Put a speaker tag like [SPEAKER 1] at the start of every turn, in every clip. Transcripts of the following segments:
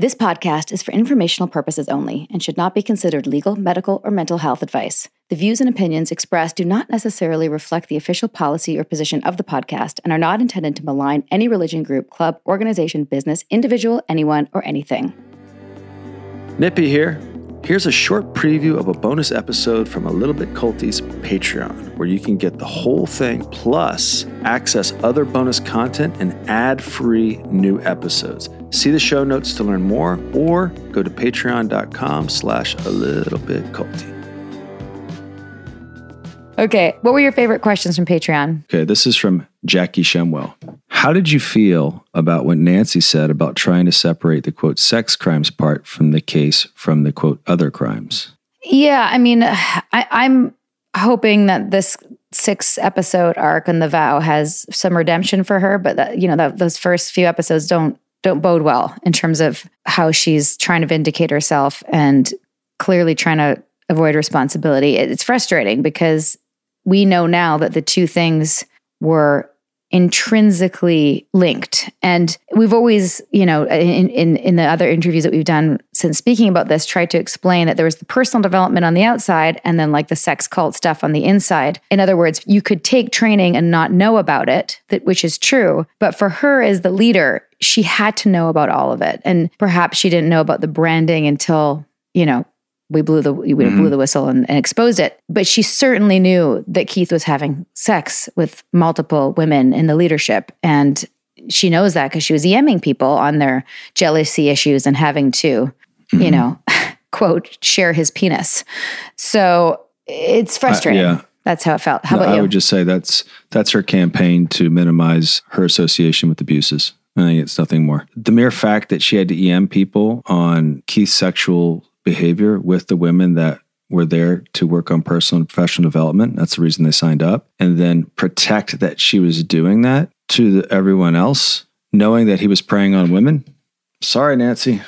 [SPEAKER 1] This podcast is for informational purposes only and should not be considered legal, medical, or mental health advice. The views and opinions expressed do not necessarily reflect the official policy or position of the podcast and are not intended to malign any religion group, club, organization, business, individual, anyone, or anything.
[SPEAKER 2] Nippy here. Here's a short preview of a bonus episode from A Little Bit Culty's Patreon, where you can get the whole thing plus access other bonus content and ad-free new episodes. See the show notes to learn more, or go to patreon.com slash a little bit culty.
[SPEAKER 1] Okay, what were your favorite questions from Patreon?
[SPEAKER 2] Okay, this is from Jackie Shemwell. How did you feel about what Nancy said about trying to separate the quote sex crimes part from the case from the quote other crimes?
[SPEAKER 1] Yeah, I mean, I, I'm hoping that this six episode arc on the vow has some redemption for her, but that, you know, that, those first few episodes don't don't bode well in terms of how she's trying to vindicate herself and clearly trying to avoid responsibility. It's frustrating because we know now that the two things were intrinsically linked. And we've always you know in, in in the other interviews that we've done since speaking about this tried to explain that there was the personal development on the outside and then like the sex cult stuff on the inside. In other words you could take training and not know about it that which is true but for her as the leader she had to know about all of it. And perhaps she didn't know about the branding until you know we blew the we mm-hmm. blew the whistle and, and, exposed it. But she certainly knew that Keith was having sex with multiple women in the leadership, and she knows that because she was EMing people on their jealousy issues and having to, mm-hmm. you know, quote share his penis. So it's frustrating. Uh, yeah. That's how it felt. How no, about you?
[SPEAKER 2] I would just say that's that's her campaign to minimize her association with abuses. I think it's nothing more. The mere fact that she had to EM people on Keith's sexual behavior with the women that were there to work on personal and professional development. That's the reason they signed up. And then protect that she was doing that to the, everyone else, knowing that he was preying on women. Sorry, Nancy.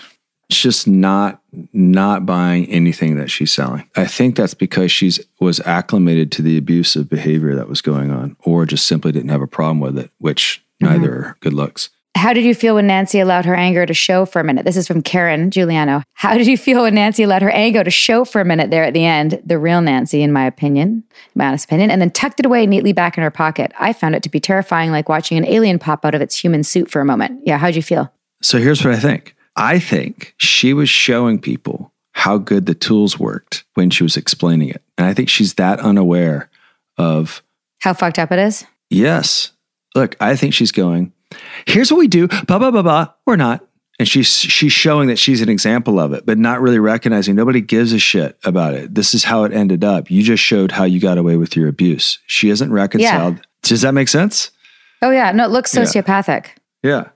[SPEAKER 2] It's just not not buying anything that she's selling. I think that's because she's was acclimated to the abusive behavior that was going on, or just simply didn't have a problem with it, which mm-hmm. neither are good looks.
[SPEAKER 1] How did you feel when Nancy allowed her anger to show for a minute? This is from Karen Giuliano. How did you feel when Nancy allowed her anger to show for a minute there at the end? The real Nancy, in my opinion, my honest opinion, and then tucked it away neatly back in her pocket. I found it to be terrifying, like watching an alien pop out of its human suit for a moment. Yeah, how'd you feel?
[SPEAKER 2] So here's what I think. I think she was showing people how good the tools worked when she was explaining it. And I think she's that unaware of
[SPEAKER 1] how fucked up it is.
[SPEAKER 2] Yes. Look, I think she's going, here's what we do, blah, blah, blah, blah, or not. And she's she's showing that she's an example of it, but not really recognizing nobody gives a shit about it. This is how it ended up. You just showed how you got away with your abuse. She isn't reconciled. Yeah. Does that make sense?
[SPEAKER 1] Oh yeah. No, it looks sociopathic.
[SPEAKER 2] Yeah. yeah.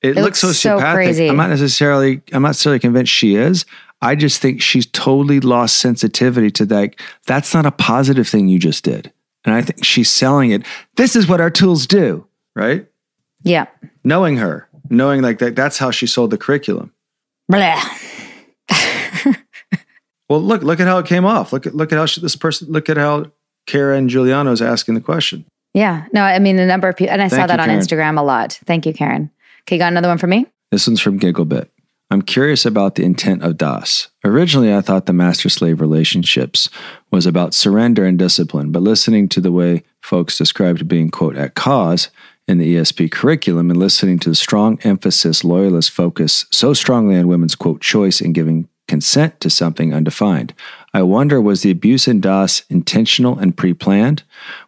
[SPEAKER 2] It, it, looks, looks sociopathic. So crazy. I'm not necessarily I'm not necessarily convinced she is. I just think she's totally lost sensitivity to that. That's not a positive thing you just did. And I think she's selling it. This is what our tools do, right?
[SPEAKER 1] Yeah.
[SPEAKER 2] Knowing her, knowing like that, that's how she sold the curriculum. Blah. well, look, look at how it came off. Look at, look at how she, this person, look at how Karen Giuliano is asking the question.
[SPEAKER 1] Yeah. No, I mean, a number of people, and I Thank saw that you, on Karen. Instagram a lot. Thank you, Karen. Okay, you got another one for me?
[SPEAKER 2] This one's from Gigglebit. I'm curious about the intent of DOS. Originally, I thought the master slave relationships was about surrender and discipline, but listening to the way folks described being, quote, at cause, in the ESP curriculum and listening to the strong emphasis loyalists focus so strongly on women's quote choice and giving consent to something undefined. I wonder was the abuse in DOS intentional and pre planned?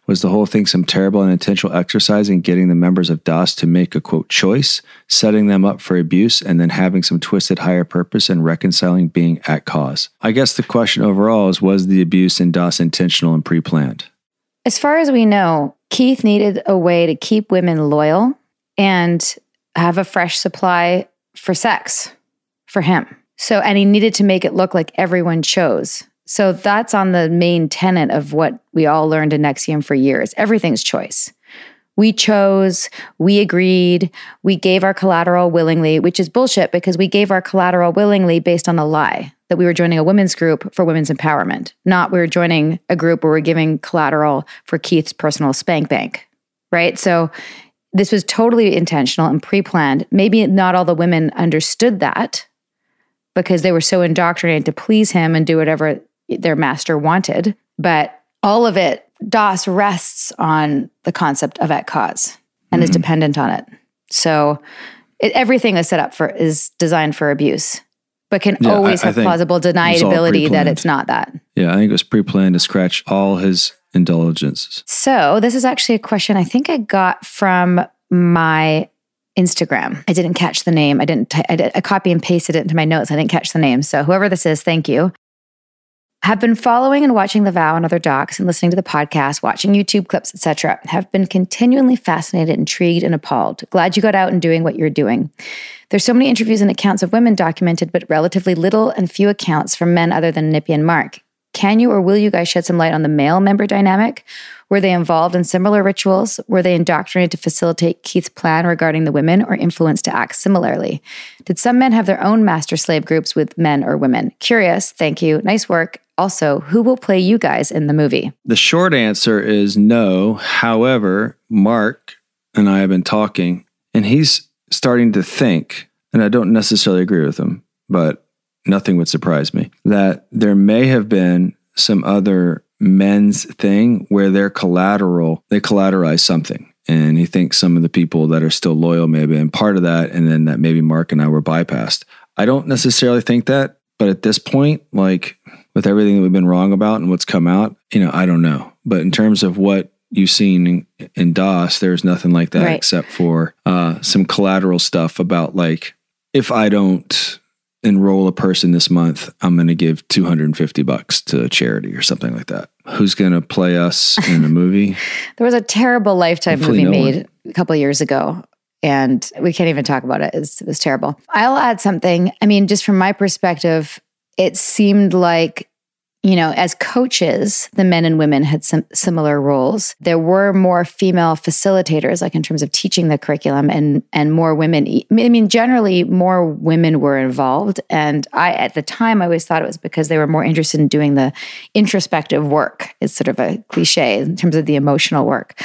[SPEAKER 2] Was the whole thing some terrible and intentional exercise in getting the members of DOS to make a quote choice, setting them up for abuse, and then having some twisted higher purpose and reconciling being at cause? I guess the question overall is was the abuse in DOS intentional and pre planned?
[SPEAKER 1] As far as we know, Keith needed a way to keep women loyal and have a fresh supply for sex for him. So, and he needed to make it look like everyone chose. So that's on the main tenet of what we all learned in NXIVM for years. Everything's choice. We chose, we agreed, we gave our collateral willingly, which is bullshit because we gave our collateral willingly based on a lie that we were joining a women's group for women's empowerment, not we were joining a group where we're giving collateral for Keith's personal spank bank, right? So this was totally intentional and pre planned. Maybe not all the women understood that, because they were so indoctrinated to please him and do whatever their master wanted. But all of it, DOS rests on the concept of et cause and is
[SPEAKER 2] Mhm.
[SPEAKER 1] dependent on it. So it, everything is set up for is designed for abuse, but can
[SPEAKER 2] Yeah,
[SPEAKER 1] always
[SPEAKER 2] I
[SPEAKER 1] have
[SPEAKER 2] think
[SPEAKER 1] plausible deniability that it's not that.
[SPEAKER 2] Yeah, I think it was pre-planned to scratch all his indulgences.
[SPEAKER 1] So this is actually a question I think I got from my Instagram. I didn't catch the name. I didn't. T- I, did, I copy and pasted it into my notes. I didn't catch the name. So whoever this is, thank you. Have been following and watching The Vow and other docs and listening to the podcast, watching YouTube clips, etc. Have been continually fascinated, intrigued, and appalled. Glad you got out and doing what you're doing. There's so many interviews and accounts of women documented, but relatively little and few accounts from men other than Nippy and Mark. Can you or will you guys shed some light on the male member dynamic? Were they involved in similar rituals? Were they indoctrinated to facilitate Keith's plan regarding the women or influenced to act similarly? Did some men have their own master slave groups with men or women? Curious. Thank you. Nice work. Also, who will play you guys in the movie?
[SPEAKER 2] The short answer is no. However, Mark and I have been talking, and he's starting to think, and I don't necessarily agree with him, but nothing would surprise me, that there may have been some other men's thing where they're collateral, they collateralize something. And he thinks some of the people that are still loyal may have been part of that, and then that maybe Mark and I were bypassed. I don't necessarily think that, but at this point, like with everything that we've been wrong about and what's come out, you know, I don't know. But in terms of what you've seen in, DOS, there's nothing like that
[SPEAKER 1] Right.
[SPEAKER 2] except for uh, some collateral stuff about like, if I don't enroll a person this month, I'm going to give 250 bucks to a charity or something like that. Who's going to play us in a movie?
[SPEAKER 1] There was a terrible Lifetime
[SPEAKER 2] Hopefully
[SPEAKER 1] movie
[SPEAKER 2] no
[SPEAKER 1] made a couple of years ago, and we can't even talk about it. It's, it was terrible. I'll add something. I mean, just from my perspective, it seemed like, you know, as coaches, the men and women had some similar roles. There were more female facilitators, like in terms of teaching the curriculum, and and more women. I mean, generally, more women were involved. And I, at the time, I always thought it was because they were more interested in doing the introspective work. It's sort of a cliche in terms of the emotional work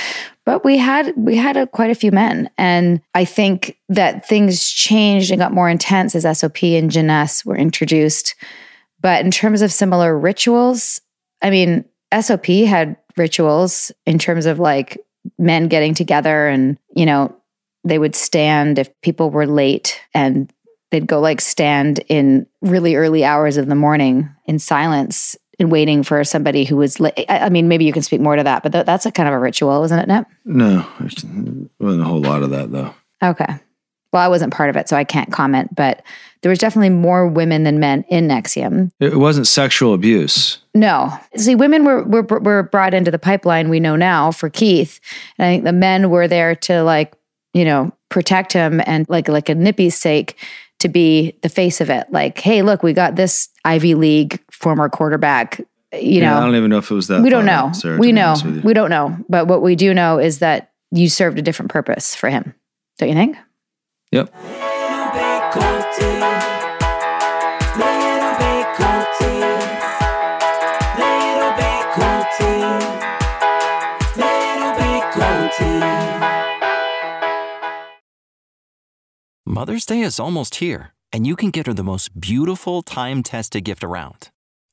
[SPEAKER 1] but we had we had a, quite a few men. And i think that things changed and got more intense as sop and Jness were introduced. But in terms of similar rituals i mean sop had rituals in terms of like men getting together and you know they would stand if people were late and they'd go like stand in really early hours of the morning in silence and waiting for somebody who was late. I mean, maybe you can speak more to that, but th- that's a kind of a ritual, isn't it, Nip?
[SPEAKER 2] No, there wasn't a whole lot of that though.
[SPEAKER 1] Okay. Well, I wasn't part of it, so I can't comment, but there was definitely more women than men in NXIVM.
[SPEAKER 2] It wasn't sexual abuse.
[SPEAKER 1] No. See, women were, were were brought into the pipeline we know now for Keith. And I think the men were there to like, you know, protect him and like like a nippy's sake to be the face of it. Like, hey, look, we got this Ivy League former quarterback, you
[SPEAKER 2] Yeah, I don't even know if it was that.
[SPEAKER 1] we don't know.
[SPEAKER 2] out, Sarah,
[SPEAKER 1] we know.
[SPEAKER 2] honest with you.
[SPEAKER 1] We don't know. But what we do know is that you served a different purpose for him. Don't you think?
[SPEAKER 2] Yep.
[SPEAKER 3] Mother's Day is almost here, and you can get her the most beautiful time tested gift around